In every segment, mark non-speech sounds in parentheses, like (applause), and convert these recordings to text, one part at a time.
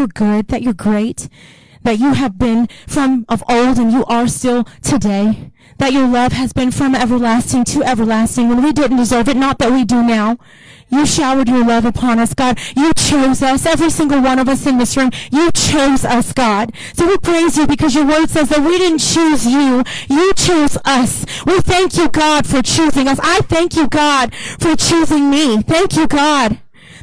you're good, that you're great, that you have been from of old and you are still today, that your love has been from everlasting to everlasting when we didn't deserve it, not that we do now. You showered your love upon us, God. You chose us, every single one of us in this room. You chose us, God. So we praise you because your word says that we didn't choose you. You chose us. We thank you, God, for choosing us. I thank you, God, for choosing me. Thank you, God.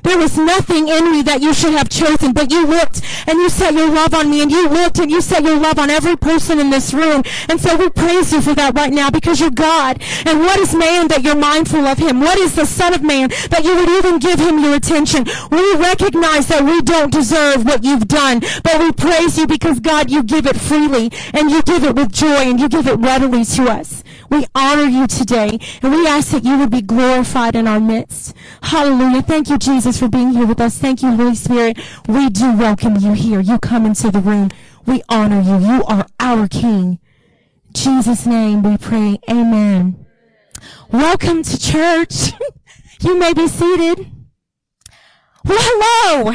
There was nothing in me that you should have chosen, but you looked and you set your love on me and you looked and you set your love on every person in this room. And so we praise you for that right now because you're God. And what is man that you're mindful of him? What is the son of man that you would even give him your attention? We recognize that we don't deserve what you've done, but we praise you because God, you give it freely and you give it with joy and you give it readily to us. We honor you today, and we ask that you would be glorified in our midst. Hallelujah. Thank you, Jesus, for being here with us. Thank you, Holy Spirit. We do welcome you here. You come into the room. We honor you. You are our King. In Jesus' name we pray. Amen. Welcome to church. (laughs) you may be seated. Well, hello.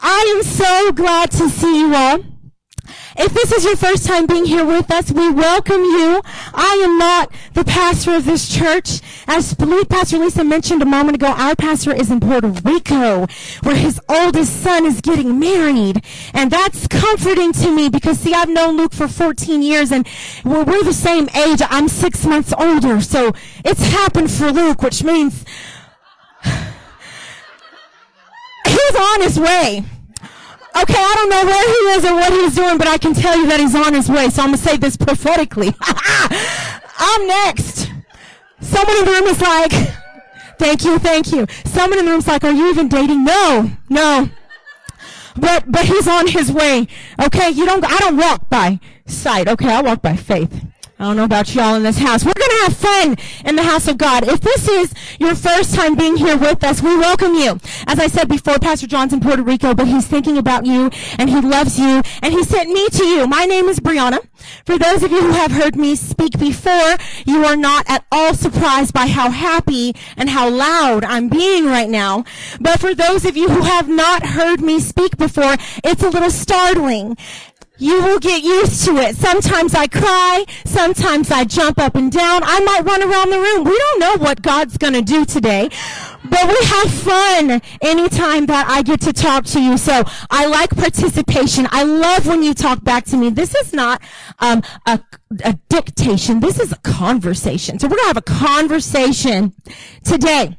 I am so glad to see you all. If this is your first time being here with us, we welcome you. I am not the pastor of this church. As Pastor Lisa mentioned a moment ago, our pastor is in Puerto Rico, where his oldest son is getting married. And that's comforting to me because, see, I've known Luke for 14 years and we're, we're the same age. I'm six months older. So it's happened for Luke, which means (sighs) he's on his way. Okay, I don't know where he is or what he's doing, but I can tell you that he's on his way. So I'm going to say this prophetically. (laughs) I'm next. Someone in the room is like, thank you, thank you. Someone in the room is like, are you even dating? No, no. But, but he's on his way. Okay, you don't, I don't walk by sight. Okay, I walk by faith. I don't know about y'all in this house. We're have fun in the house of God. If this is your first time being here with us, we welcome you. As I said before, Pastor John's in Puerto Rico, but he's thinking about you and he loves you and he sent me to you. My name is Breana. For those of you who have heard me speak before, you are not at all surprised by how happy and how loud I'm being right now. But for those of you who have not heard me speak before, it's a little startling you will get used to it. Sometimes I cry. Sometimes I jump up and down. I might run around the room. We don't know what God's going to do today, but we have fun anytime that I get to talk to you. So I like participation. I love when you talk back to me. This is not um, a, a dictation. This is a conversation. So we're going to have a conversation today.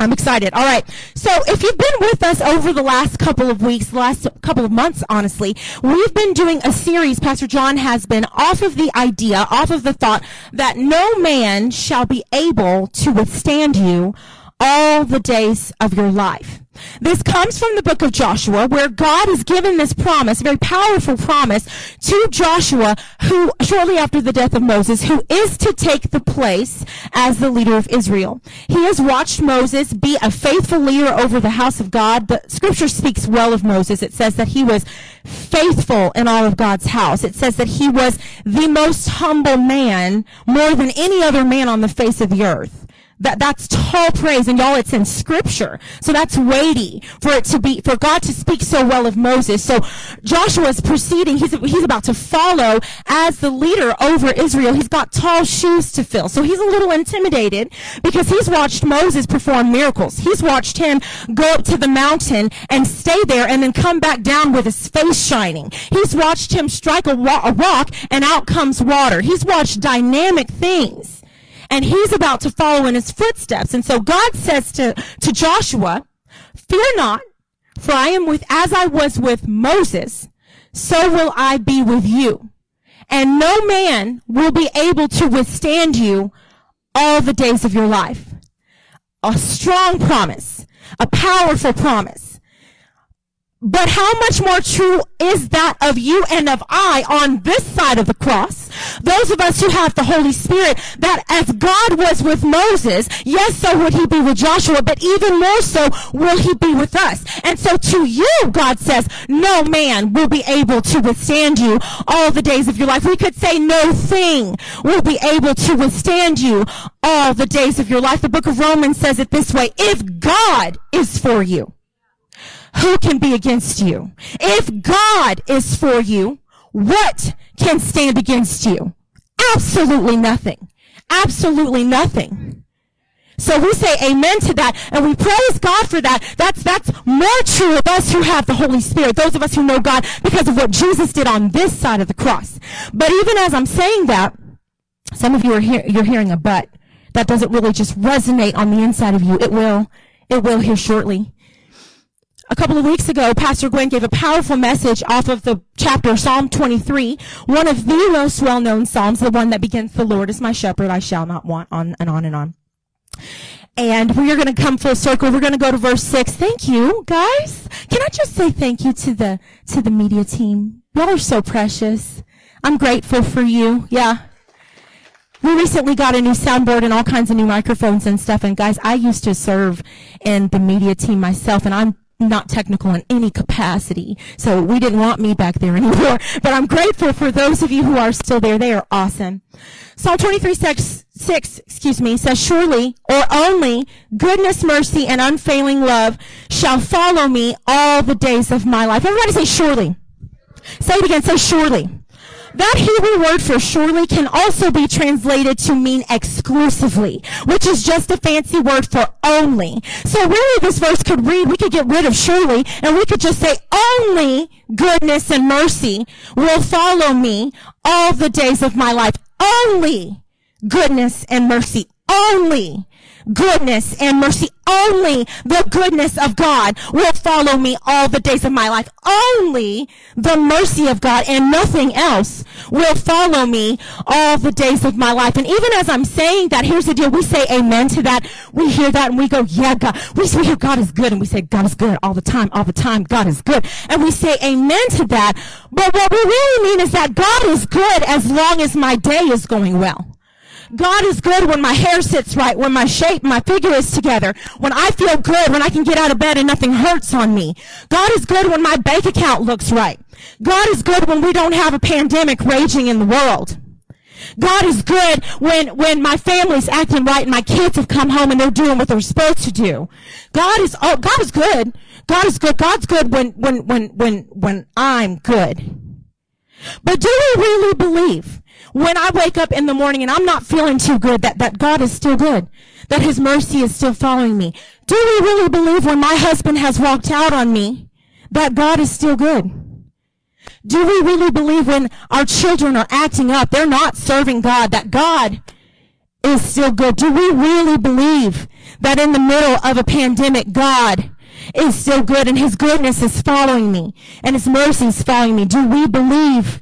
I'm excited. All right. So if you've been with us over the last couple of weeks, last couple of months, honestly, we've been doing a series, Pastor John has been off of the idea, off of the thought that no man shall be able to withstand you all the days of your life. This comes from the book of Joshua, where God has given this promise, a very powerful promise, to Joshua, who, shortly after the death of Moses, who is to take the place as the leader of Israel. He has watched Moses be a faithful leader over the house of God. The scripture speaks well of Moses. It says that he was faithful in all of God's house. It says that he was the most humble man, more than any other man on the face of the earth. That, that's tall praise. And y'all, it's in scripture. So that's weighty for it to be, for God to speak so well of Moses. So Joshua's proceeding. He's, he's about to follow as the leader over Israel. He's got tall shoes to fill. So he's a little intimidated because he's watched Moses perform miracles. He's watched him go up to the mountain and stay there and then come back down with his face shining. He's watched him strike a, wa- a rock and out comes water. He's watched dynamic things and he's about to follow in his footsteps. And so God says to, to Joshua, fear not, for I am with, as I was with Moses, so will I be with you. And no man will be able to withstand you all the days of your life. A strong promise, a powerful promise. But how much more true is that of you and of I on this side of the cross? Those of us who have the Holy Spirit, that as God was with Moses, yes, so would he be with Joshua, but even more so will he be with us. And so to you, God says, no man will be able to withstand you all the days of your life. We could say no thing will be able to withstand you all the days of your life. The book of Romans says it this way, if God is for you, who can be against you? If God is for you, what can stand against you? Absolutely nothing. Absolutely nothing. So we say amen to that and we praise God for that. That's, that's more true of us who have the Holy Spirit, those of us who know God because of what Jesus did on this side of the cross. But even as I'm saying that, some of you are here, you're hearing a but. That doesn't really just resonate on the inside of you. It will. It will here shortly. A couple of weeks ago, Pastor Gwen gave a powerful message off of the chapter Psalm 23, one of the most well-known Psalms, the one that begins, the Lord is my shepherd, I shall not want, on and on and on. And we are going to come full circle. We're going to go to verse six. Thank you, guys. Can I just say thank you to the, to the media team? Y'all are so precious. I'm grateful for you. Yeah. We recently got a new soundboard and all kinds of new microphones and stuff. And guys, I used to serve in the media team myself and I'm not technical in any capacity. So we didn't want me back there (laughs) anymore. But I'm grateful for those of you who are still there. They are awesome. Psalm 23, 6, 6, excuse me, says, Surely or only goodness, mercy, and unfailing love shall follow me all the days of my life. Everybody say surely. Say it again. Say surely. That Hebrew word for surely can also be translated to mean exclusively, which is just a fancy word for only. So really this verse could read, we could get rid of surely, and we could just say only goodness and mercy will follow me all the days of my life. Only goodness and mercy. Only goodness and mercy. Only the goodness of God will follow me all the days of my life. Only the mercy of God and nothing else will follow me all the days of my life. And even as I'm saying that, here's the deal. We say amen to that. We hear that and we go, yeah, God. We, hear God is good and we say God is good all the time, all the time. God is good. And we say amen to that. But what we really mean is that God is good as long as my day is going well. God is good when my hair sits right, when my shape, my figure is together, when I feel good, when I can get out of bed and nothing hurts on me. God is good when my bank account looks right. God is good when we don't have a pandemic raging in the world. God is good when, when my family's acting right and my kids have come home and they're doing what they're supposed to do. God is, oh, God is good. God is good. God's good when, when, when, when, when I'm good. But do we really believe when I wake up in the morning and I'm not feeling too good, that, that God is still good, that his mercy is still following me. Do we really believe when my husband has walked out on me, that God is still good? Do we really believe when our children are acting up, they're not serving God, that God is still good? Do we really believe that in the middle of a pandemic, God is still good and his goodness is following me and his mercy is following me? Do we believe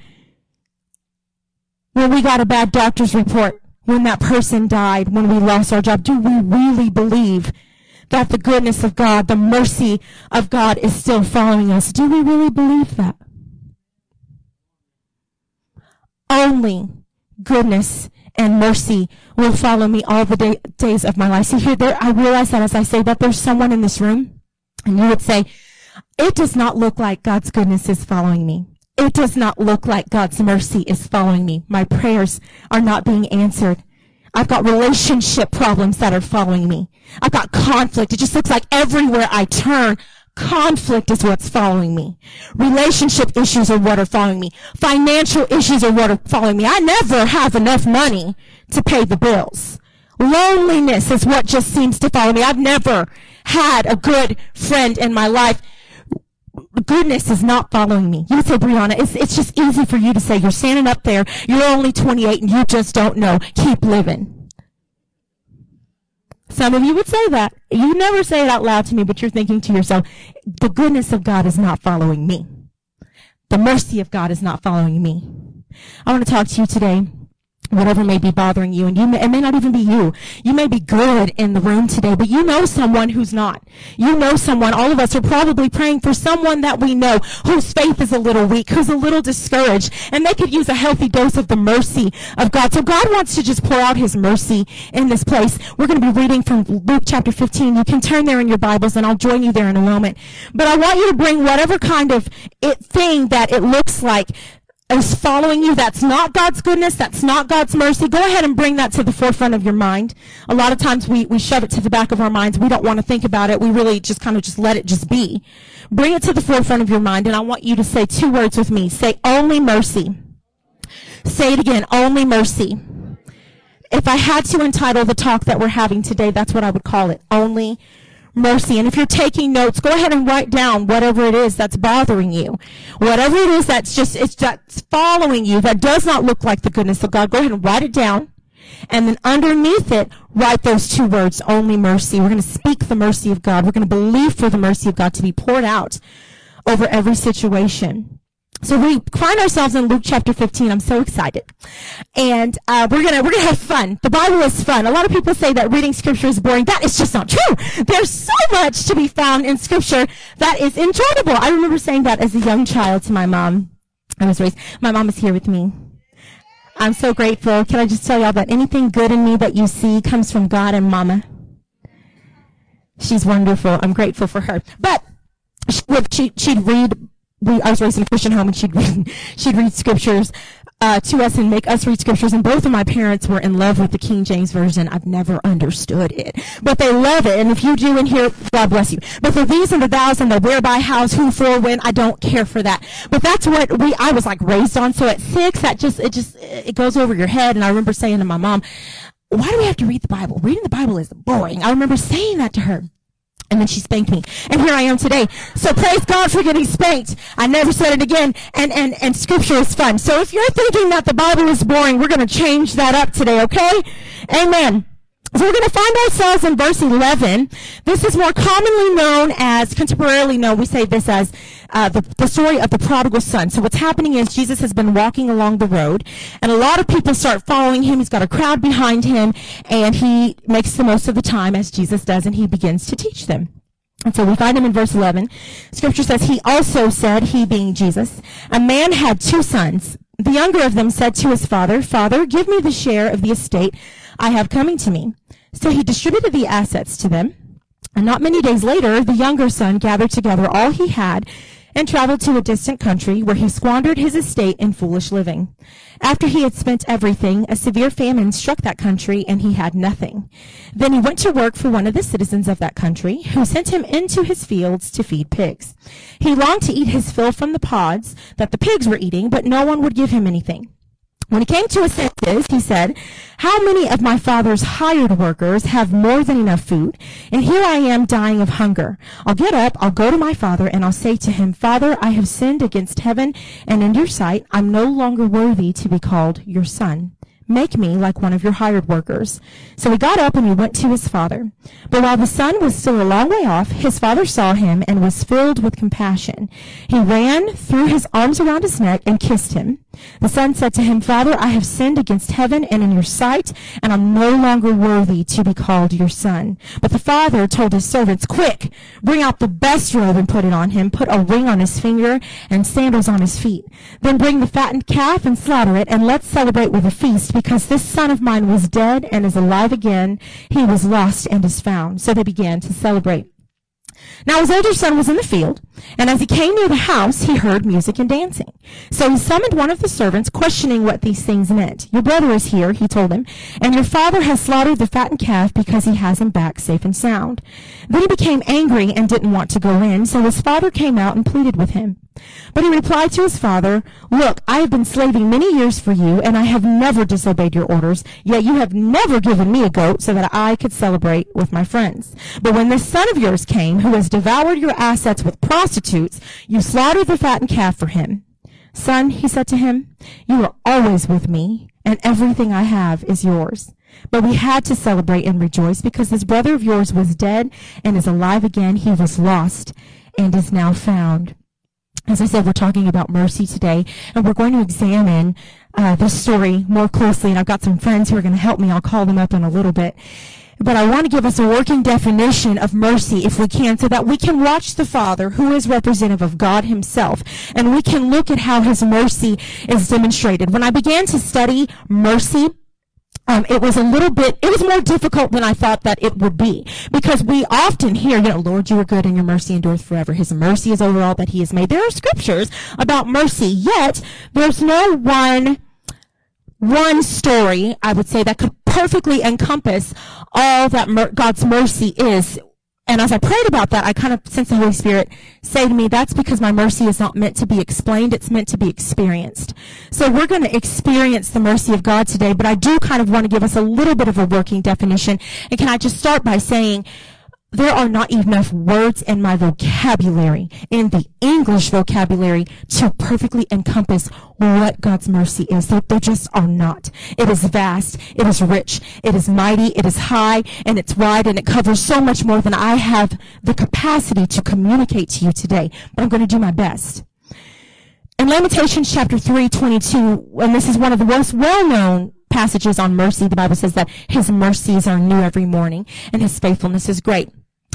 when we got a bad doctor's report, when that person died, when we lost our job, do we really believe that the goodness of God, the mercy of God is still following us? Do we really believe that? Only goodness and mercy will follow me all the day, days of my life. See here, there, I realize that as I say that there's someone in this room and you would say, it does not look like God's goodness is following me it does not look like God's mercy is following me. My prayers are not being answered. I've got relationship problems that are following me. I've got conflict. It just looks like everywhere I turn, conflict is what's following me. Relationship issues are what are following me. Financial issues are what are following me. I never have enough money to pay the bills. Loneliness is what just seems to follow me. I've never had a good friend in my life goodness is not following me. You say, Breana, it's, it's just easy for you to say, you're standing up there, you're only 28 and you just don't know. Keep living. Some of you would say that. You never say it out loud to me, but you're thinking to yourself, the goodness of God is not following me. The mercy of God is not following me. I want to talk to you today whatever may be bothering you and you may, it may not even be you. You may be good in the room today but you know someone who's not. You know someone all of us are probably praying for someone that we know whose faith is a little weak who's a little discouraged and they could use a healthy dose of the mercy of god. So god wants to just pour out his mercy in this place. We're going to be reading from luke chapter 15 you can turn there in your bibles and i'll join you there in a moment. But i want you to bring whatever kind of it, thing that it looks like is following you, that's not God's goodness, that's not God's mercy, go ahead and bring that to the forefront of your mind. A lot of times we, we shove it to the back of our minds. We don't want to think about it. We really just kind of just let it just be. Bring it to the forefront of your mind, and I want you to say two words with me. Say only mercy. Say it again, only mercy. If I had to entitle the talk that we're having today, that's what I would call it. Only mercy. And if you're taking notes, go ahead and write down whatever it is that's bothering you. Whatever it is that's just, it's that's following you that does not look like the goodness of God. Go ahead and write it down. And then underneath it, write those two words, only mercy. We're going to speak the mercy of God. We're going to believe for the mercy of God to be poured out over every situation. So we find ourselves in Luke chapter 15. I'm so excited. And uh, we're gonna we're gonna have fun. The Bible is fun. A lot of people say that reading scripture is boring. That is just not true. There's so much to be found in scripture that is enjoyable. I remember saying that as a young child to my mom. I was raised. My mom is here with me. I'm so grateful. Can I just tell y'all that anything good in me that you see comes from God and Mama. She's wonderful. I'm grateful for her. But she would, she, she'd read we, I was raised in a Christian home and she'd read, (laughs) she'd read scriptures uh, to us and make us read scriptures. And both of my parents were in love with the King James Version. I've never understood it, but they love it. And if you do in here, God bless you. But for these and the thous and the whereby, hows, who, for, when, I don't care for that. But that's what we, I was like raised on. So at six, that just, it just, it goes over your head. And I remember saying to my mom, why do we have to read the Bible? Reading the Bible is boring. I remember saying that to her. And then she spanked me. And here I am today. So praise God for getting spanked. I never said it again. And, and, and scripture is fun. So if you're thinking that the Bible is boring, we're going to change that up today, okay? Amen. So we're going to find ourselves in verse 11. This is more commonly known as, contemporarily known, we say this as uh, the, the story of the prodigal son. So what's happening is Jesus has been walking along the road, and a lot of people start following him. He's got a crowd behind him, and he makes the most of the time, as Jesus does, and he begins to teach them. And so we find him in verse 11. Scripture says, He also said, he being Jesus, a man had two sons. The younger of them said to his father, Father, give me the share of the estate I have coming to me. So he distributed the assets to them. And not many days later, the younger son gathered together all he had and traveled to a distant country where he squandered his estate in foolish living. After he had spent everything, a severe famine struck that country and he had nothing. Then he went to work for one of the citizens of that country, who sent him into his fields to feed pigs. He longed to eat his fill from the pods that the pigs were eating, but no one would give him anything. When he came to his senses, he said, How many of my father's hired workers have more than enough food? And here I am dying of hunger. I'll get up, I'll go to my father, and I'll say to him, Father, I have sinned against heaven and in your sight. I'm no longer worthy to be called your son. Make me like one of your hired workers. So he got up and he went to his father. But while the son was still a long way off, his father saw him and was filled with compassion. He ran, threw his arms around his neck, and kissed him. The son said to him, Father, I have sinned against heaven and in your sight, and I'm no longer worthy to be called your son. But the father told his servants, Quick, bring out the best robe and put it on him, put a ring on his finger and sandals on his feet. Then bring the fattened calf and slaughter it, and let's celebrate with a feast, because this son of mine was dead and is alive again. He was lost and is found. So they began to celebrate. Now his older son was in the field, and as he came near the house, he heard music and dancing. So he summoned one of the servants, questioning what these things meant. Your brother is here, he told him, and your father has slaughtered the fattened calf because he has him back safe and sound. Then he became angry and didn't want to go in, so his father came out and pleaded with him. But he replied to his father, Look, I have been slaving many years for you, and I have never disobeyed your orders, yet you have never given me a goat so that I could celebrate with my friends. But when this son of yours came, who has devoured your assets with prostitutes, you slaughtered the fattened calf for him. Son, he said to him, you are always with me, and everything I have is yours. But we had to celebrate and rejoice because this brother of yours was dead and is alive again. He was lost and is now found. As I said, we're talking about mercy today, and we're going to examine uh, this story more closely. And I've got some friends who are going to help me. I'll call them up in a little bit. But I want to give us a working definition of mercy, if we can, so that we can watch the Father, who is representative of God Himself, and we can look at how His mercy is demonstrated. When I began to study mercy, um, it was a little bit, it was more difficult than I thought that it would be. Because we often hear, you know, Lord, you are good and your mercy endureth forever. His mercy is over all that he has made. There are scriptures about mercy, yet there's no one, one story, I would say, that could perfectly encompass all that mer- God's mercy is and as I prayed about that, I kind of sensed the Holy Spirit say to me, that's because my mercy is not meant to be explained, it's meant to be experienced. So we're going to experience the mercy of God today, but I do kind of want to give us a little bit of a working definition. And can I just start by saying, there are not enough words in my vocabulary, in the English vocabulary, to perfectly encompass what God's mercy is. There, there, just are not. It is vast, it is rich, it is mighty, it is high, and it's wide, and it covers so much more than I have the capacity to communicate to you today. But I'm going to do my best. In Lamentations chapter 3, 22, and this is one of the most well-known passages on mercy, the Bible says that his mercies are new every morning and his faithfulness is great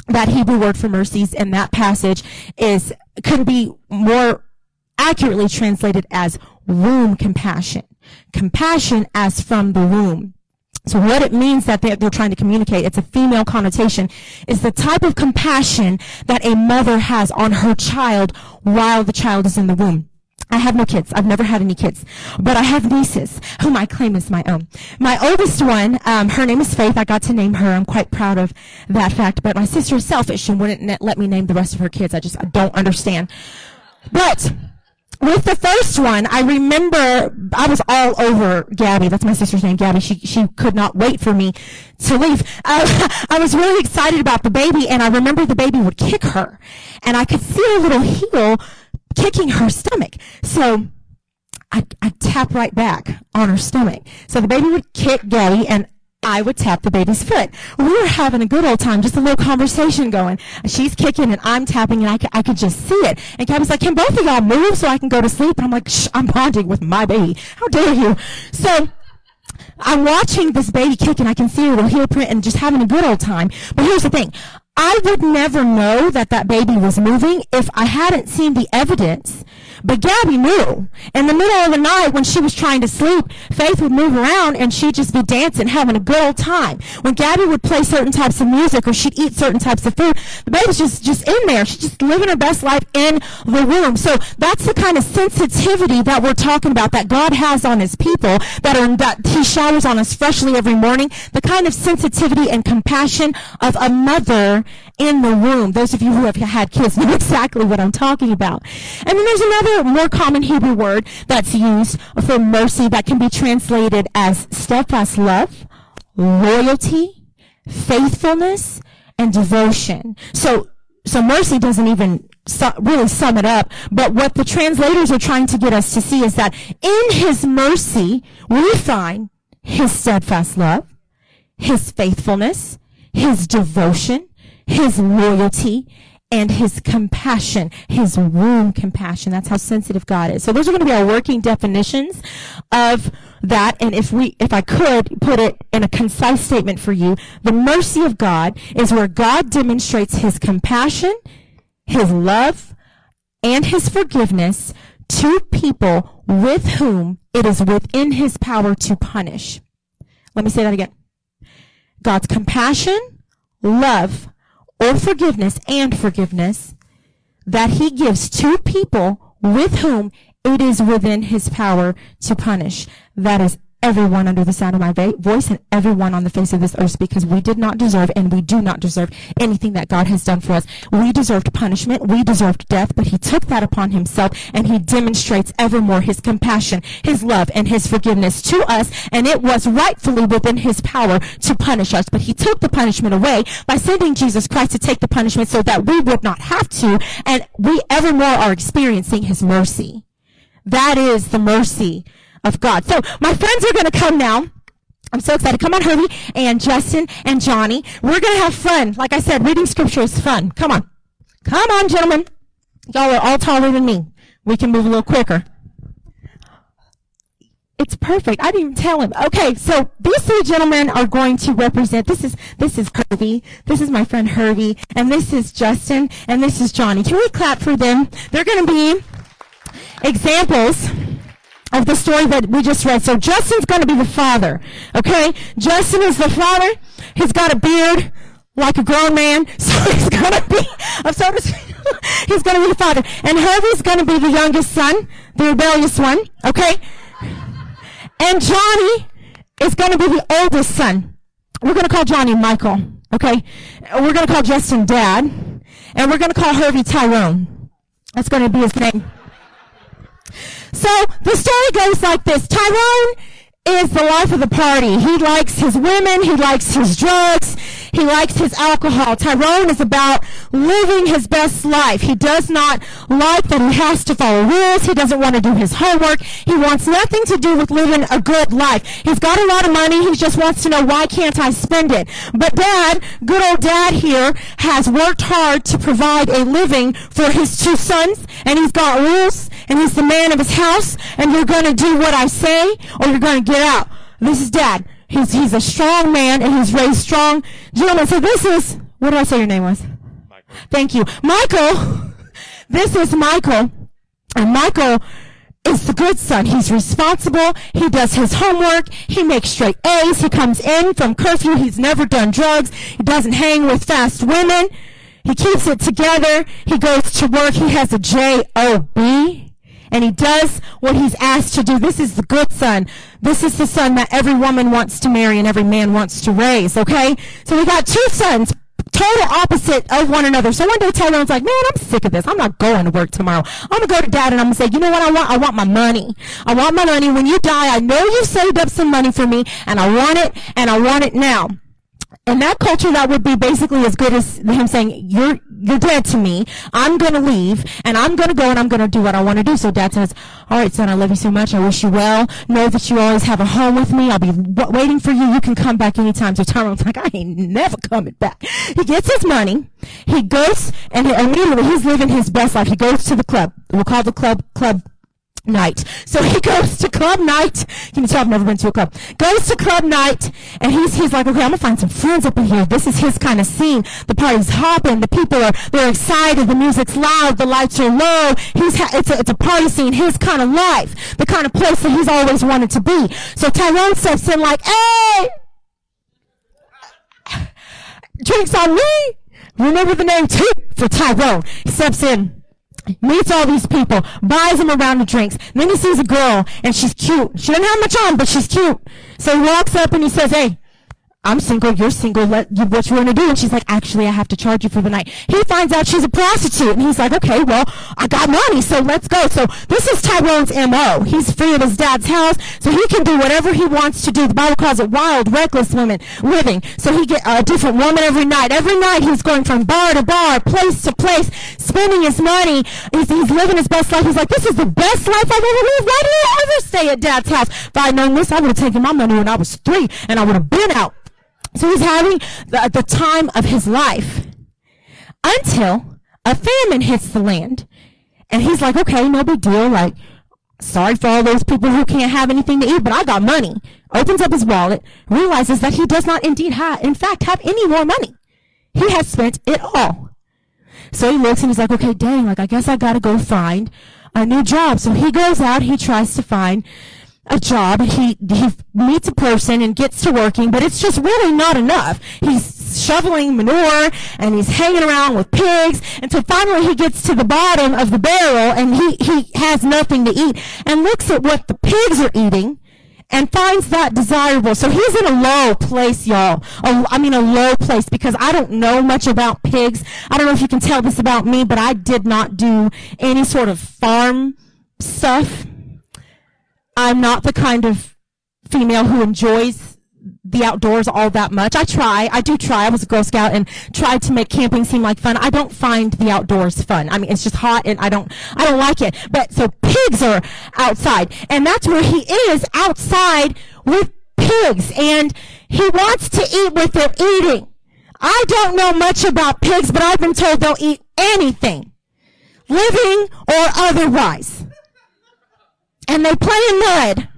that Hebrew word for mercies in that passage is could be more accurately translated as womb compassion. Compassion as from the womb. So what it means that they're, they're, trying to communicate, it's a female connotation, is the type of compassion that a mother has on her child while the child is in the womb. I have no kids. I've never had any kids, but I have nieces whom I claim as my own. My oldest one, um, her name is Faith. I got to name her. I'm quite proud of that fact. But my sister is selfish and wouldn't let me name the rest of her kids. I just I don't understand. But with the first one, I remember I was all over Gabby. That's my sister's name, Gabby. She she could not wait for me to leave. Uh, (laughs) I was really excited about the baby, and I remember the baby would kick her, and I could see a little heel kicking her stomach. So I, I tap right back on her stomach. So the baby would kick Gabby and I would tap the baby's foot. We were having a good old time, just a little conversation going. She's kicking and I'm tapping and I could just see it. And Gabby's like, can both of y'all move so I can go to sleep? And I'm like, Shh, I'm bonding with my baby. How dare you? So I'm watching this baby kick and I can see her little heel print and just having a good old time. But here's the thing. I would never know that that baby was moving if I hadn't seen the evidence but Gabby knew. In the middle of the night when she was trying to sleep, Faith would move around and she'd just be dancing, having a good old time. When Gabby would play certain types of music or she'd eat certain types of food, the baby's just, just in there. She's just living her best life in the womb. So that's the kind of sensitivity that we're talking about that God has on his people that are, that he showers on us freshly every morning. The kind of sensitivity and compassion of a mother in the womb. Those of you who have had kids know (laughs) exactly what I'm talking about. And then there's another more common Hebrew word that's used for mercy that can be translated as steadfast love, loyalty, faithfulness, and devotion. So, so mercy doesn't even su- really sum it up, but what the translators are trying to get us to see is that in his mercy, we find his steadfast love, his faithfulness, his devotion, his loyalty, and his compassion, his womb compassion. That's how sensitive God is. So those are going to be our working definitions of that. And if we, if I could put it in a concise statement for you, the mercy of God is where God demonstrates his compassion, his love, and his forgiveness to people with whom it is within his power to punish. Let me say that again. God's compassion, love, or forgiveness and forgiveness that he gives to people with whom it is within his power to punish. That is everyone under the sound of my voice and everyone on the face of this earth because we did not deserve and we do not deserve anything that God has done for us. We deserved punishment. We deserved death, but he took that upon himself and he demonstrates evermore his compassion, his love, and his forgiveness to us. And it was rightfully within his power to punish us, but he took the punishment away by sending Jesus Christ to take the punishment so that we would not have to. And we evermore are experiencing his mercy. That is the mercy of God. So my friends are going to come now. I'm so excited. Come on, Herbie and Justin and Johnny. We're going to have fun. Like I said, reading scripture is fun. Come on. Come on, gentlemen. Y'all are all taller than me. We can move a little quicker. It's perfect. I didn't even tell him. Okay, so these three gentlemen are going to represent. This is this is Herbie. This is my friend Herbie, and this is Justin, and this is Johnny. Can we clap for them? They're going to be examples of the story that we just read. So Justin's going to be the father. Okay? Justin is the father. He's got a beard like a grown man. (laughs) So he's going to be, I'm so (laughs) he's going to be the father. And Herbie's going to be the youngest son, the rebellious one. Okay? And Johnny is going to be the oldest son. We're going to call Johnny Michael. Okay? We're going to call Justin Dad. And we're going to call Herbie Tyrone. That's going to be his name. So the story goes like this. Tyrone is the life of the party. He likes his women. He likes his drugs. He likes his alcohol. Tyrone is about living his best life. He does not like that he has to follow rules. He doesn't want to do his homework. He wants nothing to do with living a good life. He's got a lot of money. He just wants to know why can't I spend it? But dad, good old dad here, has worked hard to provide a living for his two sons and he's got rules and he's the man of his house and you're going to do what I say or you're going to get out. This is dad. He's, he's a strong man and he's raised strong gentlemen. So this is, what did I say your name was? Michael. Thank you. Michael, (laughs) this is Michael. And Michael is the good son. He's responsible. He does his homework. He makes straight A's. He comes in from curfew. He's never done drugs. He doesn't hang with fast women. He keeps it together. He goes to work. He has a J-O-B and he does what he's asked to do. This is the good son. This is the son that every woman wants to marry and every man wants to raise, okay? So we got two sons, total opposite of one another. So one day Tyrone's like, man, I'm sick of this. I'm not going to work tomorrow. I'm going to go to dad and I'm going to say, you know what I want? I want my money. I want my money. When you die, I know you saved up some money for me and I want it and I want it now. In that culture, that would be basically as good as him saying, you're, you're dead to me. I'm to leave and I'm to go and I'm to do what I want to do. So dad says, all right, son, I love you so much. I wish you well. Know that you always have a home with me. I'll be w- waiting for you. You can come back anytime. So Tyrone's like, I ain't never coming back. He gets his money. He goes and he, immediately he's living his best life. He goes to the club. We'll call the club, club night. So he goes to club night. Can you tell I've never been to a club? Goes to club night, and he's he's like, okay, I'm gonna find some friends up in here. This is his kind of scene. The party's hopping. The people are they're excited. The music's loud. The lights are low. He's ha- it's a it's a party scene. His kind of life. The kind of place that he's always wanted to be. So Tyrone steps in like, hey, drinks on me. Remember the name too for Tyrone. He steps in meets all these people, buys them a round of drinks. And then he sees a girl, and she's cute. She doesn't have much on, but she's cute. So he walks up and he says, hey, I'm single, you're single, let you, what you want to do? And she's like, actually, I have to charge you for the night. He finds out she's a prostitute, and he's like, okay, well, I got money, so let's go. So this is Tyrone's M.O. He's free of his dad's house, so he can do whatever he wants to do. The Bible calls it wild, reckless women living. So he get a different woman every night. Every night he's going from bar to bar, place to place, spending his money. He's, he's living his best life. He's like, this is the best life I've ever lived. Why do I ever stay at dad's house? If I'd known this, I would have taken my money when I was three, and I would have been out. So he's having the, the time of his life until a famine hits the land. And he's like, okay, no big deal. Like, sorry for all those people who can't have anything to eat, but I got money. Opens up his wallet, realizes that he does not indeed have, in fact, have any more money. He has spent it all. So he looks and he's like, okay, dang, like, I guess I gotta go find a new job. So he goes out, he tries to find a job. He he meets a person and gets to working, but it's just really not enough. He's shoveling manure and he's hanging around with pigs until finally he gets to the bottom of the barrel and he he has nothing to eat and looks at what the pigs are eating and finds that desirable. So he's in a low place, y'all. A, I mean, a low place because I don't know much about pigs. I don't know if you can tell this about me, but I did not do any sort of farm stuff I'm not the kind of female who enjoys the outdoors all that much. I try. I do try. I was a Girl Scout and tried to make camping seem like fun. I don't find the outdoors fun. I mean, it's just hot and I don't, I don't like it. But so pigs are outside and that's where he is outside with pigs and he wants to eat what they're eating. I don't know much about pigs, but I've been told they'll eat anything, living or otherwise and they play in mud.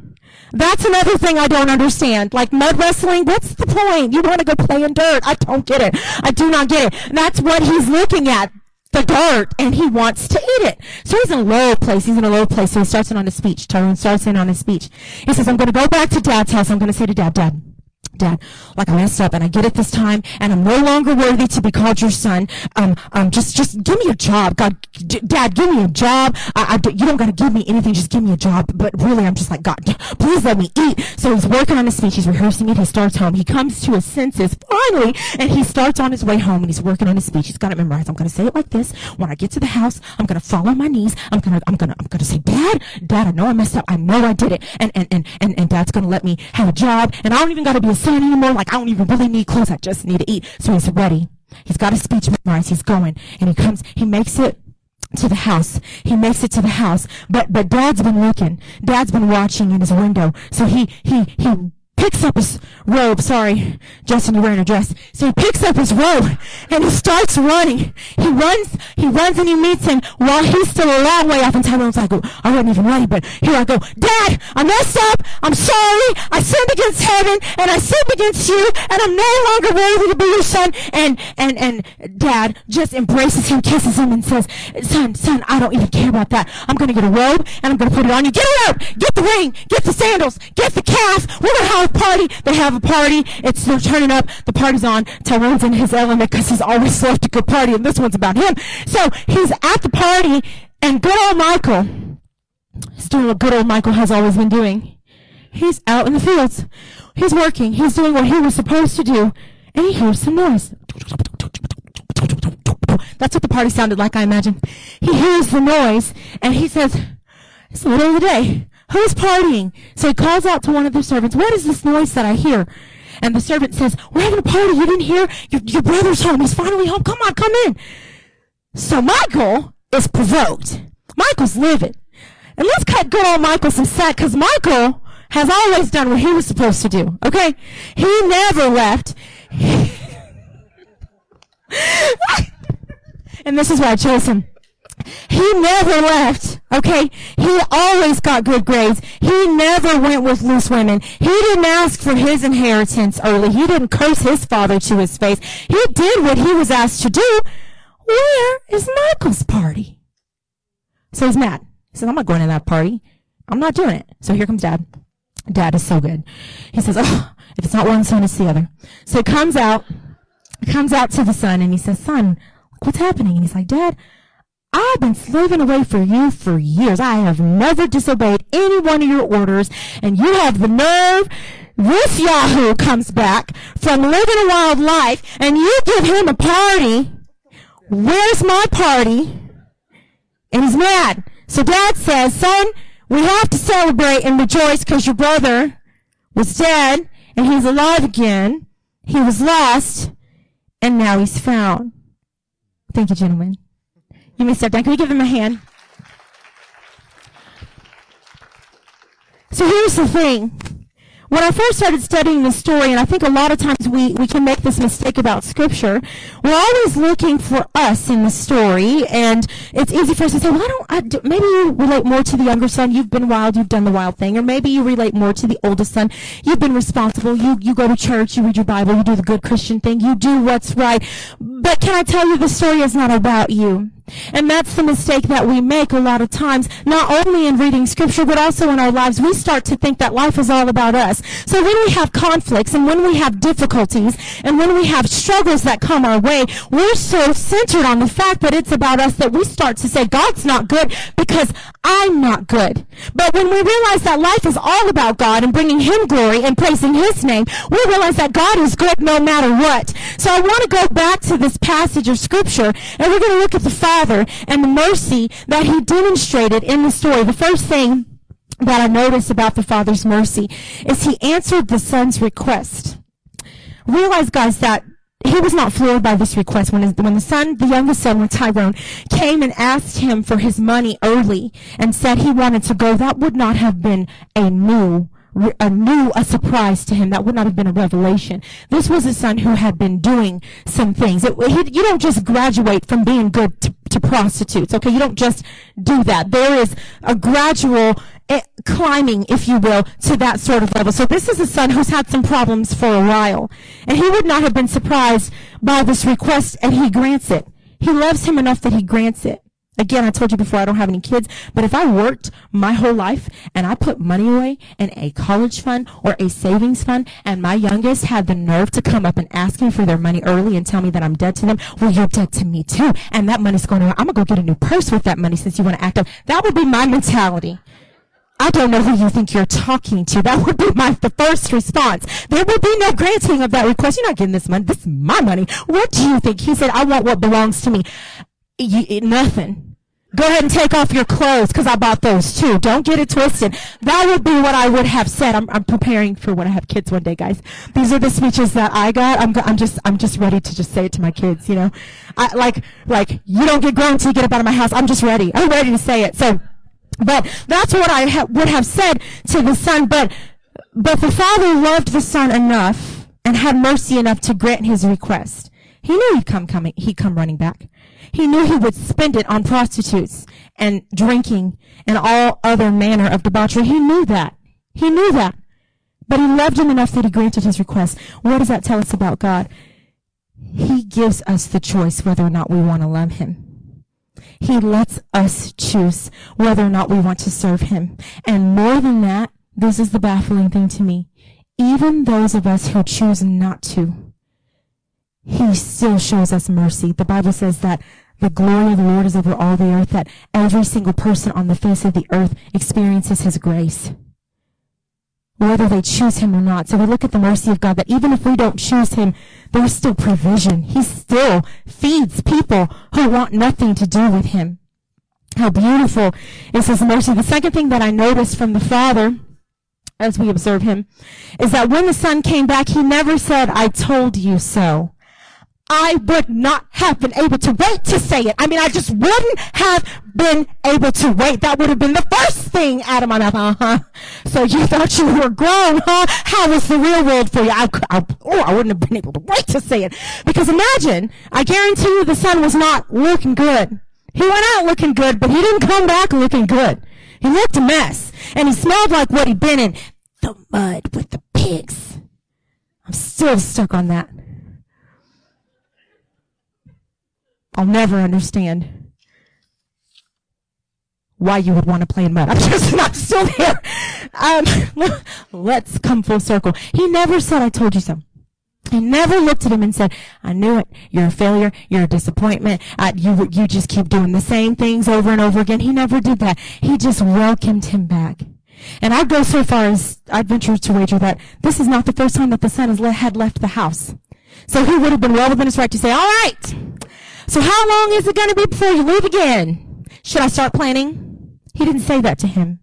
That's another thing I don't understand. Like mud wrestling, what's the point? You want to go play in dirt. I don't get it. I do not get it. And that's what he's looking at. the dirt and he wants to eat it. So he's in a low place. He's in a low place. So he starts in on his speech. Tyrone starts in on his speech. He says, I'm going to go back to dad's house. I'm going to say to dad, dad, Dad, like I messed up and I get it this time and I'm no longer worthy to be called your son. Um, um, just, just give me a job. God, d- Dad, give me a job. I, I, you don't gotta give me anything. Just give me a job. But really, I'm just like, God, please let me eat. So he's working on his speech. He's rehearsing it. He starts home. He comes to his senses finally and he starts on his way home and he's working on his speech. He's got it memorized. I'm gonna say it like this. When I get to the house, I'm gonna fall on my knees. I'm gonna, I'm gonna, I'm gonna say, Dad, Dad, I know I messed up. I know I did it. And, and, and, and, and Dad's gonna let me have a job and I don't even gotta be a son anymore. Like, I don't even really need clothes. I just need to eat. So he's ready. He's got his speech memorized. He's going and he comes, he makes it to the house. He makes it to the house. But, but dad's been looking. Dad's been watching in his window. So he, he, he picks up his robe. Sorry, Justin, you're wearing a dress. So he picks up his robe and he starts running. He runs, he runs and he meets him while he's still a long way off. And Tyrone's like, oh, I wasn't even ready, but here I go. Dad, I messed up. I'm sorry. I sinned against heaven and I sinned against you and I'm no longer worthy to be your son. And, and, and dad just embraces him, kisses him and says, son, son, I don't even care about that. I'm going to get a robe and I'm going to put it on you. Get a robe. Get the ring. Get the sandals. Get the calf. We're going to have party. They have a party. It's they're turning up. The party's on. Tyrone's in his element because he's always left a good party, and this one's about him. So he's at the party, and good old Michael is doing what good old Michael has always been doing. He's out in the fields. He's working. He's doing what he was supposed to do, and he hears some noise. That's what the party sounded like, I imagine. He hears the noise, and he says, It's the middle of the day. Who's partying? So he calls out to one of the servants, What is this noise that I hear? And the servant says, We're having a party. You didn't hear? Your, your brother's home. He's finally home. Come on, come in. So Michael is provoked. Michael's livid. And let's cut good old Michael some slack because Michael has always done what he was supposed to do. Okay? He never left. (laughs) and this is why I chose him. He never left. Okay? He always got good grades. He never went with loose women. He didn't ask for his inheritance early. He didn't curse his father to his face. He did what he was asked to do. Where is Michael's party? So he's mad. He says, I'm not going to that party. I'm not doing it. So here comes dad. Dad is so good. He says, oh, if it's not one son, it's the other. So he comes out, comes out to the son and he says, son, what's happening? And he's like, dad, I've been slaving away for you for years. I have never disobeyed any one of your orders, and you have the nerve. This Yahoo comes back from living a wild life, and you give him a party. Where's my party? And he's mad. So dad says, son, we have to celebrate and rejoice because your brother was dead and he's alive again. He was lost and now he's found. Thank you, gentlemen. You may step down. Can we give them a hand? So here's the thing. When I first started studying this story, and I think a lot of times we, we can make this mistake about scripture, we're always looking for us in the story, and it's easy for us to say, well, I don't, I do, maybe you relate more to the younger son, you've been wild, you've done the wild thing, or maybe you relate more to the oldest son, you've been responsible, you, you go to church, you read your Bible, you do the good Christian thing, you do what's right. But can I tell you, the story is not about you. And that's the mistake that we make a lot of times, not only in reading scripture, but also in our lives. We start to think that life is all about us. So when we have conflicts and when we have difficulties and when we have struggles that come our way, we're so centered on the fact that it's about us that we start to say, God's not good because I'm not good. But when we realize that life is all about God and bringing Him glory and praising His name, we realize that God is good no matter what. So I want to go back to this passage of scripture and we're going to look at the Father and the mercy that he demonstrated in the story. The first thing that I notice about the Father's mercy is he answered the Son's request. Realize, guys, that he was not floored by this request when, his, when the son, the youngest son, when Tyrone came and asked him for his money early and said he wanted to go. That would not have been a new a new a surprise to him. That would not have been a revelation. This was a son who had been doing some things. It, he, you don't just graduate from being good to, to prostitutes. Okay, you don't just do that. There is a gradual eh, climbing, if you will, to that sort of level. So this is a son who's had some problems for a while, and he would not have been surprised by this request, and he grants it. He loves him enough that he grants it. Again, I told you before I don't have any kids, but if I worked my whole life and I put money away in a college fund or a savings fund and my youngest had the nerve to come up and ask me for their money early and tell me that I'm dead to them, well, you're dead to me too. And that money's going to, I'm going to go get a new purse with that money since you want to act up. That would be my mentality. I don't know who you think you're talking to. That would be my the first response. There would be no granting of that request. You're not getting this money. This is my money. What do you think? He said, I want what belongs to me. You, nothing. Go ahead and take off your clothes because I bought those too. Don't get it twisted. That would be what I would have said. I'm, I'm preparing for when I have kids one day, guys. These are the speeches that I got. I'm, I'm just, I'm just ready to just say it to my kids, you know. I, like, like, you don't get grown until you get up out of my house. I'm just ready. I'm ready to say it. So, but that's what I ha- would have said to the son. But, but the father loved the son enough and had mercy enough to grant his request. He knew he'd come coming, he'd come running back. He knew he would spend it on prostitutes and drinking and all other manner of debauchery. He knew that. He knew that. But he loved him enough that he granted his request. What does that tell us about God? He gives us the choice whether or not we want to love him. He lets us choose whether or not we want to serve him. And more than that, this is the baffling thing to me. Even those of us who choose not to, he still shows us mercy. The Bible says that the glory of the Lord is over all the earth, that every single person on the face of the earth experiences his grace whether they choose him or not. So we look at the mercy of God that even if we don't choose him, there's still provision. He still feeds people who want nothing to do with him. How beautiful is his mercy. The second thing that I noticed from the Father as we observe him is that when the Son came back, he never said, I told you so. I would not have been able to wait to say it. I mean, I just wouldn't have been able to wait. That would have been the first thing out of my mouth. Uh-huh. So you thought you were grown, huh? How was the real world for you? I, I, oh, I wouldn't have been able to wait to say it. Because imagine, I guarantee you the son was not looking good. He went out looking good, but he didn't come back looking good. He looked a mess. And he smelled like what he'd been in. The mud with the pigs. I'm still stuck on that. I'll never understand why you would want to play in mud. (laughs) I'm just not still there. Um, (laughs) let's come full circle. He never said, I told you so. He never looked at him and said, I knew it. You're a failure. You're a disappointment. Uh, you, you just keep doing the same things over and over again. He never did that. He just welcomed him back. And I'd go so far as I'd venture to wager that this is not the first time that the son has le- had left the house. So he would have been well within his right to say, all right, so how long is it going to be before you leave again? Should I start planning? He didn't say that to him.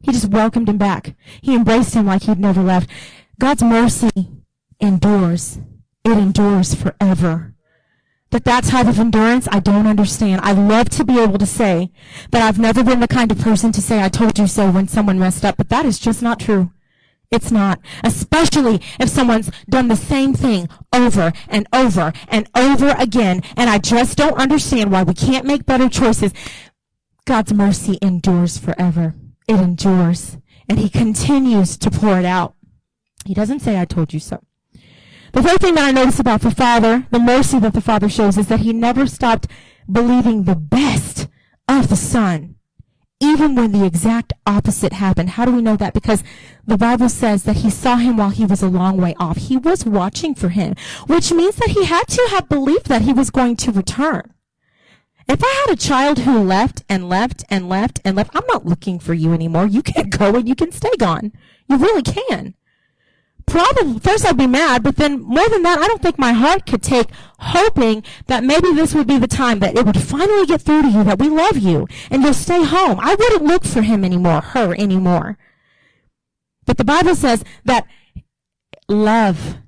He just welcomed him back. He embraced him like he'd never left. God's mercy endures. It endures forever. That that type of endurance, I don't understand. I love to be able to say that I've never been the kind of person to say I told you so when someone messed up, but that is just not true. It's not. Especially if someone's done the same thing over and over and over again. And I just don't understand why we can't make better choices. God's mercy endures forever. It endures. And he continues to pour it out. He doesn't say, I told you so. The third thing that I notice about the Father, the mercy that the Father shows, is that he never stopped believing the best of the Son even when the exact opposite happened. How do we know that? Because the Bible says that he saw him while he was a long way off. He was watching for him, which means that he had to have believed that he was going to return. If I had a child who left and left and left and left, I'm not looking for you anymore. You can go and you can stay gone. You really can probably first I'd be mad, but then more than that, I don't think my heart could take hoping that maybe this would be the time that it would finally get through to you that we love you and you'll stay home. I wouldn't look for him anymore, her anymore. But the Bible says that love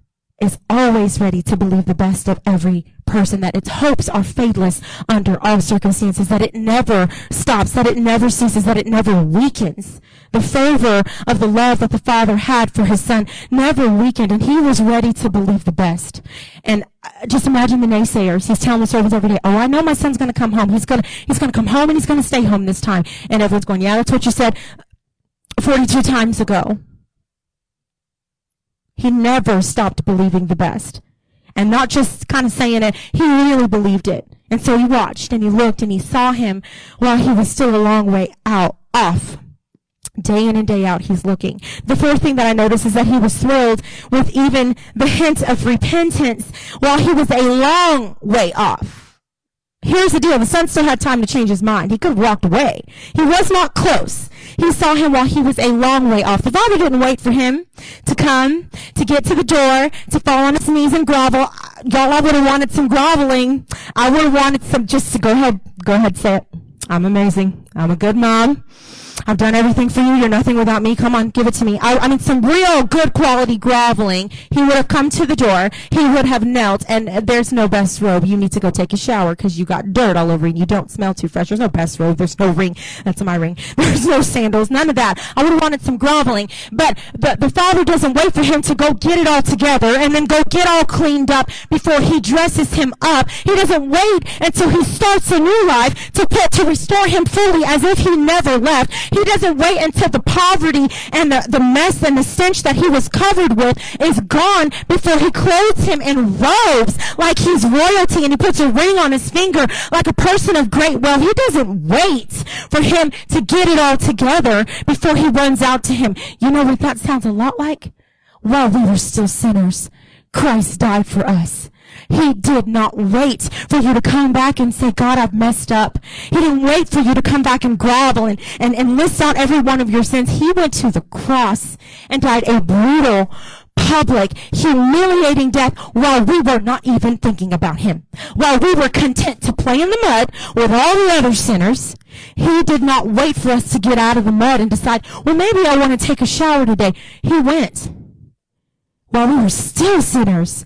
is always ready to believe the best of every person, that its hopes are fadeless under all circumstances, that it never stops, that it never ceases, that it never weakens. The fervor of the love that the Father had for his Son never weakened, and he was ready to believe the best. And uh, just imagine the naysayers. He's telling the servants every day, oh, I know my son's going to come home. He's going to, he's going to come home and he's going to stay home this time. And everyone's going, yeah, that's what you said 42 times ago. He never stopped believing the best. And not just kind of saying it, he really believed it. And so he watched and he looked and he saw him while he was still a long way out, off. Day in and day out, he's looking. The fourth thing that I noticed is that he was thrilled with even the hint of repentance while he was a long way off. Here's the deal. The son still had time to change his mind. He could have walked away. He was not close. He saw him while he was a long way off. The father didn't wait for him to come, to get to the door, to fall on his knees and grovel. Y'all, I would have wanted some groveling. I would have wanted some, just to go ahead, go ahead, say it. I'm amazing. I'm a good mom. I've done everything for you. You're nothing without me. Come on, give it to me. I, I mean, some real good quality groveling. He would have come to the door. He would have knelt, and there's no best robe. You need to go take a shower because you got dirt all over you. You don't smell too fresh. There's no best robe. There's no ring. That's my ring. (laughs) There's no sandals. None of that. I would have wanted some groveling. But the, the father doesn't wait for him to go get it all together and then go get all cleaned up before he dresses him up. He doesn't wait until he starts a new life to put, to restore him fully as if he never left. He doesn't wait until the poverty and the, the mess and the stench that he was covered with is gone before he clothes him in robes like he's royalty and he puts a ring on his finger like a person of great wealth. He doesn't wait for him to get it all together before he runs out to him. You know what that sounds a lot like? While we were still sinners, Christ died for us. He did not wait for you to come back and say, God, I've messed up. He didn't wait for you to come back and grovel and, and, and list out every one of your sins. He went to the cross and died a brutal, public, humiliating death while we were not even thinking about him. While we were content to play in the mud with all the other sinners, he did not wait for us to get out of the mud and decide, well, maybe I want to take a shower today. He went while we were still sinners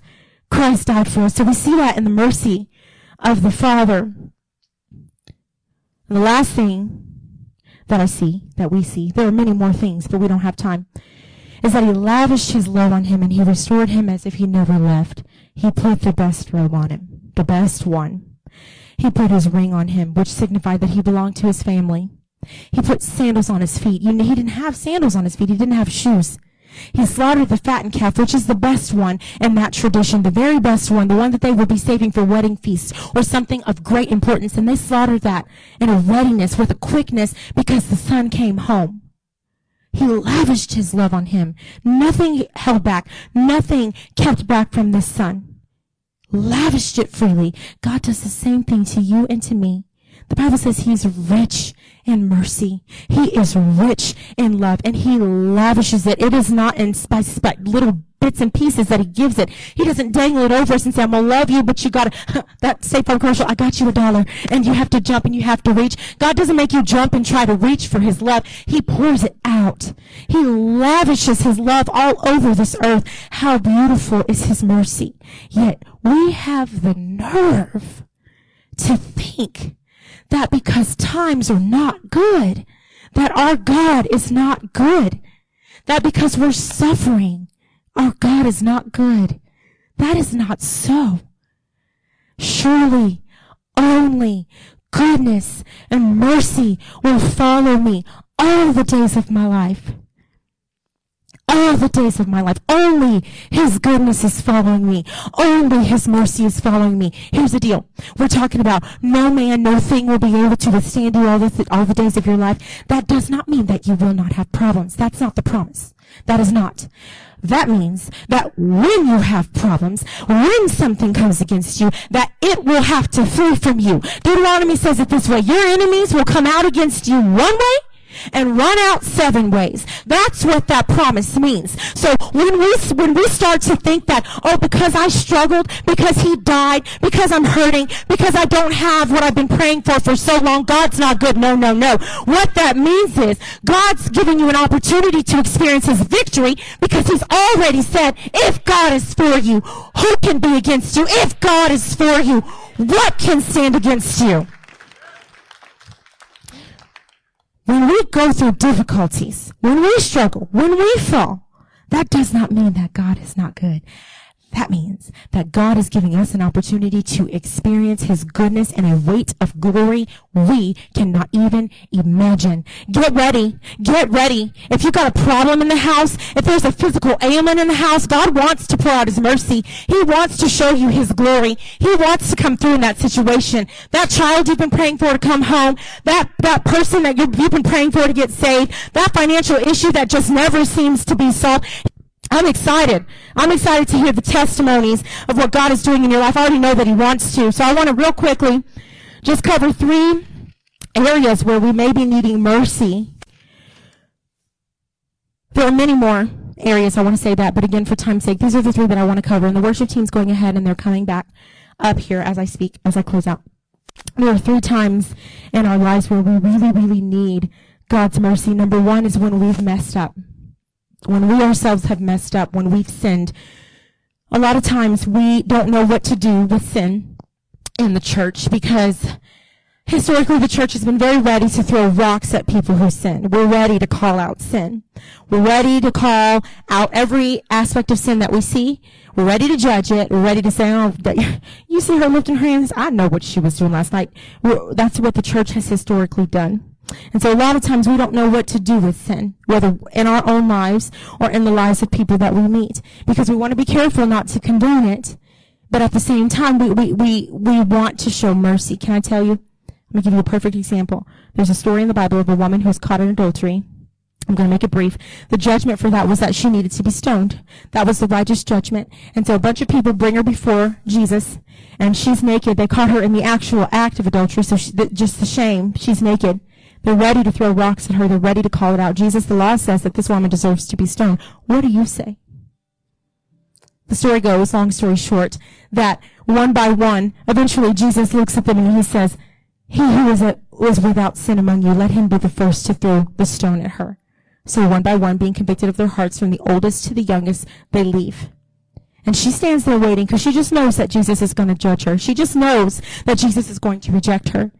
Christ died for us. So we see that in the mercy of the Father. And the last thing that I see, that we see, there are many more things, but we don't have time, is that he lavished his love on him and he restored him as if he never left. He put the best robe on him, the best one. He put his ring on him, which signified that he belonged to his family. He put sandals on his feet. You know, he didn't have sandals on his feet. He didn't have shoes. He slaughtered the fattened calf, which is the best one in that tradition, the very best one, the one that they would be saving for wedding feasts or something of great importance. And they slaughtered that in a readiness with a quickness because the son came home. He lavished his love on him. Nothing held back. Nothing kept back from this son. Lavished it freely. God does the same thing to you and to me. The Bible says he's rich in mercy. He is rich in love and he lavishes it. It is not in by, little bits and pieces that he gives it. He doesn't dangle it over us and say, I'm gonna love you, but you gotta, (laughs) that State Farm commercial, I got you a dollar and you have to jump and you have to reach. God doesn't make you jump and try to reach for his love. He pours it out. He lavishes his love all over this earth. How beautiful is his mercy. Yet we have the nerve to think that because times are not good, that our God is not good, that because we're suffering, our God is not good. That is not so. Surely only goodness and mercy will follow me all the days of my life all the days of my life. Only His goodness is following me. Only His mercy is following me. Here's the deal. We're talking about no man, no thing will be able to withstand you all the, all the days of your life. That does not mean that you will not have problems. That's not the promise. That is not. That means that when you have problems, when something comes against you, that it will have to flee from you. Deuteronomy says it this way, your enemies will come out against you one way, and run out seven ways. That's what that promise means. So when we, when we start to think that, oh, because I struggled, because he died, because I'm hurting, because I don't have what I've been praying for for so long, God's not good. No, no, no. What that means is God's giving you an opportunity to experience his victory because he's already said, if God is for you, who can be against you? If God is for you, what can stand against you? When we go through difficulties, when we struggle, when we fall, that does not mean that God is not good. That means that God is giving us an opportunity to experience His goodness and a weight of glory we cannot even imagine. Get ready. Get ready. If you've got a problem in the house, if there's a physical ailment in the house, God wants to pour out His mercy. He wants to show you His glory. He wants to come through in that situation. That child you've been praying for to come home, that, that person that you've been praying for to get saved, that financial issue that just never seems to be solved. I'm excited. I'm excited to hear the testimonies of what God is doing in your life. I already know that He wants to. So I want to real quickly just cover three areas where we may be needing mercy. There are many more areas I want to say that, but again, for time's sake, these are the three that I want to cover. And the worship team's going ahead and they're coming back up here as I speak, as I close out. There are three times in our lives where we really, really need God's mercy. Number one is when we've messed up when we ourselves have messed up, when we've sinned, a lot of times we don't know what to do with sin in the church because historically the church has been very ready to throw rocks at people who sin. We're ready to call out sin. We're ready to call out every aspect of sin that we see. We're ready to judge it. We're ready to say, oh, (laughs) you see her lifting her hands? I know what she was doing last night. That's what the church has historically done. And so a lot of times we don't know what to do with sin, whether in our own lives or in the lives of people that we meet, because we want to be careful not to condone it. But at the same time, we, we, we, we want to show mercy. Can I tell you? Let me give you a perfect example. There's a story in the Bible of a woman who was caught in adultery. I'm going to make it brief. The judgment for that was that she needed to be stoned. That was the righteous judgment. And so a bunch of people bring her before Jesus, and she's naked. They caught her in the actual act of adultery, so she, just the shame. She's naked. They're ready to throw rocks at her. They're ready to call it out. Jesus, the law says that this woman deserves to be stoned. What do you say? The story goes, long story short, that one by one, eventually Jesus looks at them and he says, He who is a, was without sin among you, let him be the first to throw the stone at her. So one by one, being convicted of their hearts from the oldest to the youngest, they leave. And she stands there waiting because she just knows that Jesus is going to judge her. She just knows that Jesus is going to reject her.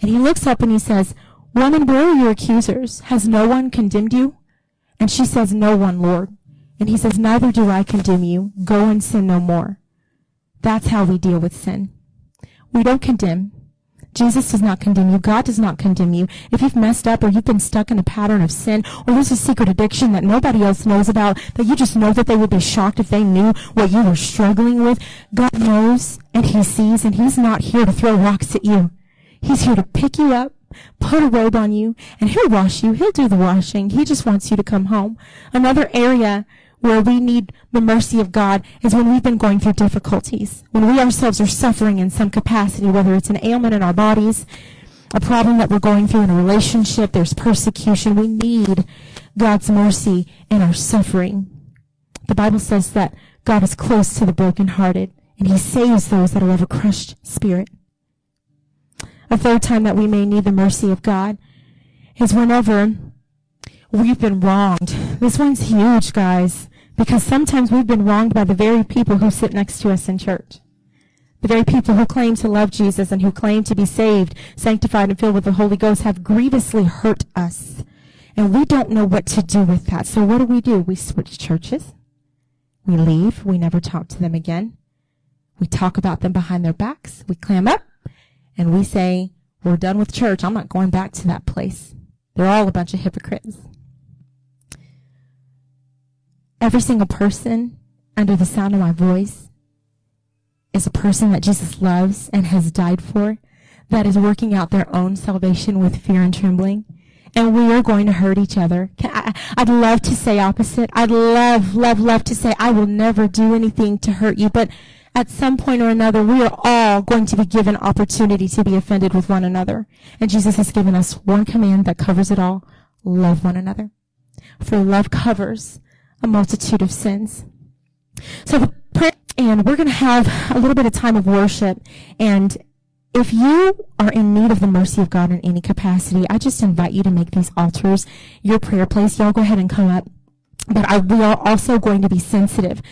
And he looks up and he says, Woman, where are your accusers? Has no one condemned you? And she says, No one, Lord. And he says, Neither do I condemn you. Go and sin no more. That's how we deal with sin. We don't condemn. Jesus does not condemn you. God does not condemn you. If you've messed up or you've been stuck in a pattern of sin or there's a secret addiction that nobody else knows about, that you just know that they would be shocked if they knew what you were struggling with, God knows and He sees and He's not here to throw rocks at you. He's here to pick you up put a robe on you, and he'll wash you. He'll do the washing. He just wants you to come home. Another area where we need the mercy of God is when we've been going through difficulties, when we ourselves are suffering in some capacity, whether it's an ailment in our bodies, a problem that we're going through in a relationship, there's persecution. We need God's mercy in our suffering. The Bible says that God is close to the brokenhearted, and he saves those that are of a crushed spirit. A third time that we may need the mercy of God is whenever we've been wronged. This one's huge, guys, because sometimes we've been wronged by the very people who sit next to us in church. The very people who claim to love Jesus and who claim to be saved, sanctified, and filled with the Holy Ghost have grievously hurt us. And we don't know what to do with that. So what do we do? We switch churches. We leave. We never talk to them again. We talk about them behind their backs. We clam up and we say, we're done with church, I'm not going back to that place. They're all a bunch of hypocrites. Every single person under the sound of my voice is a person that Jesus loves and has died for, that is working out their own salvation with fear and trembling. And we are going to hurt each other. I, I'd love to say opposite. I'd love, love, love to say I will never do anything to hurt you, but at some point or another, we are all going to be given opportunity to be offended with one another. And Jesus has given us one command that covers it all. Love one another. For love covers a multitude of sins. So and we're going to have a little bit of time of worship. And if you are in need of the mercy of God in any capacity, I just invite you to make these altars your prayer place. Y'all go ahead and come up. But I, we are also going to be sensitive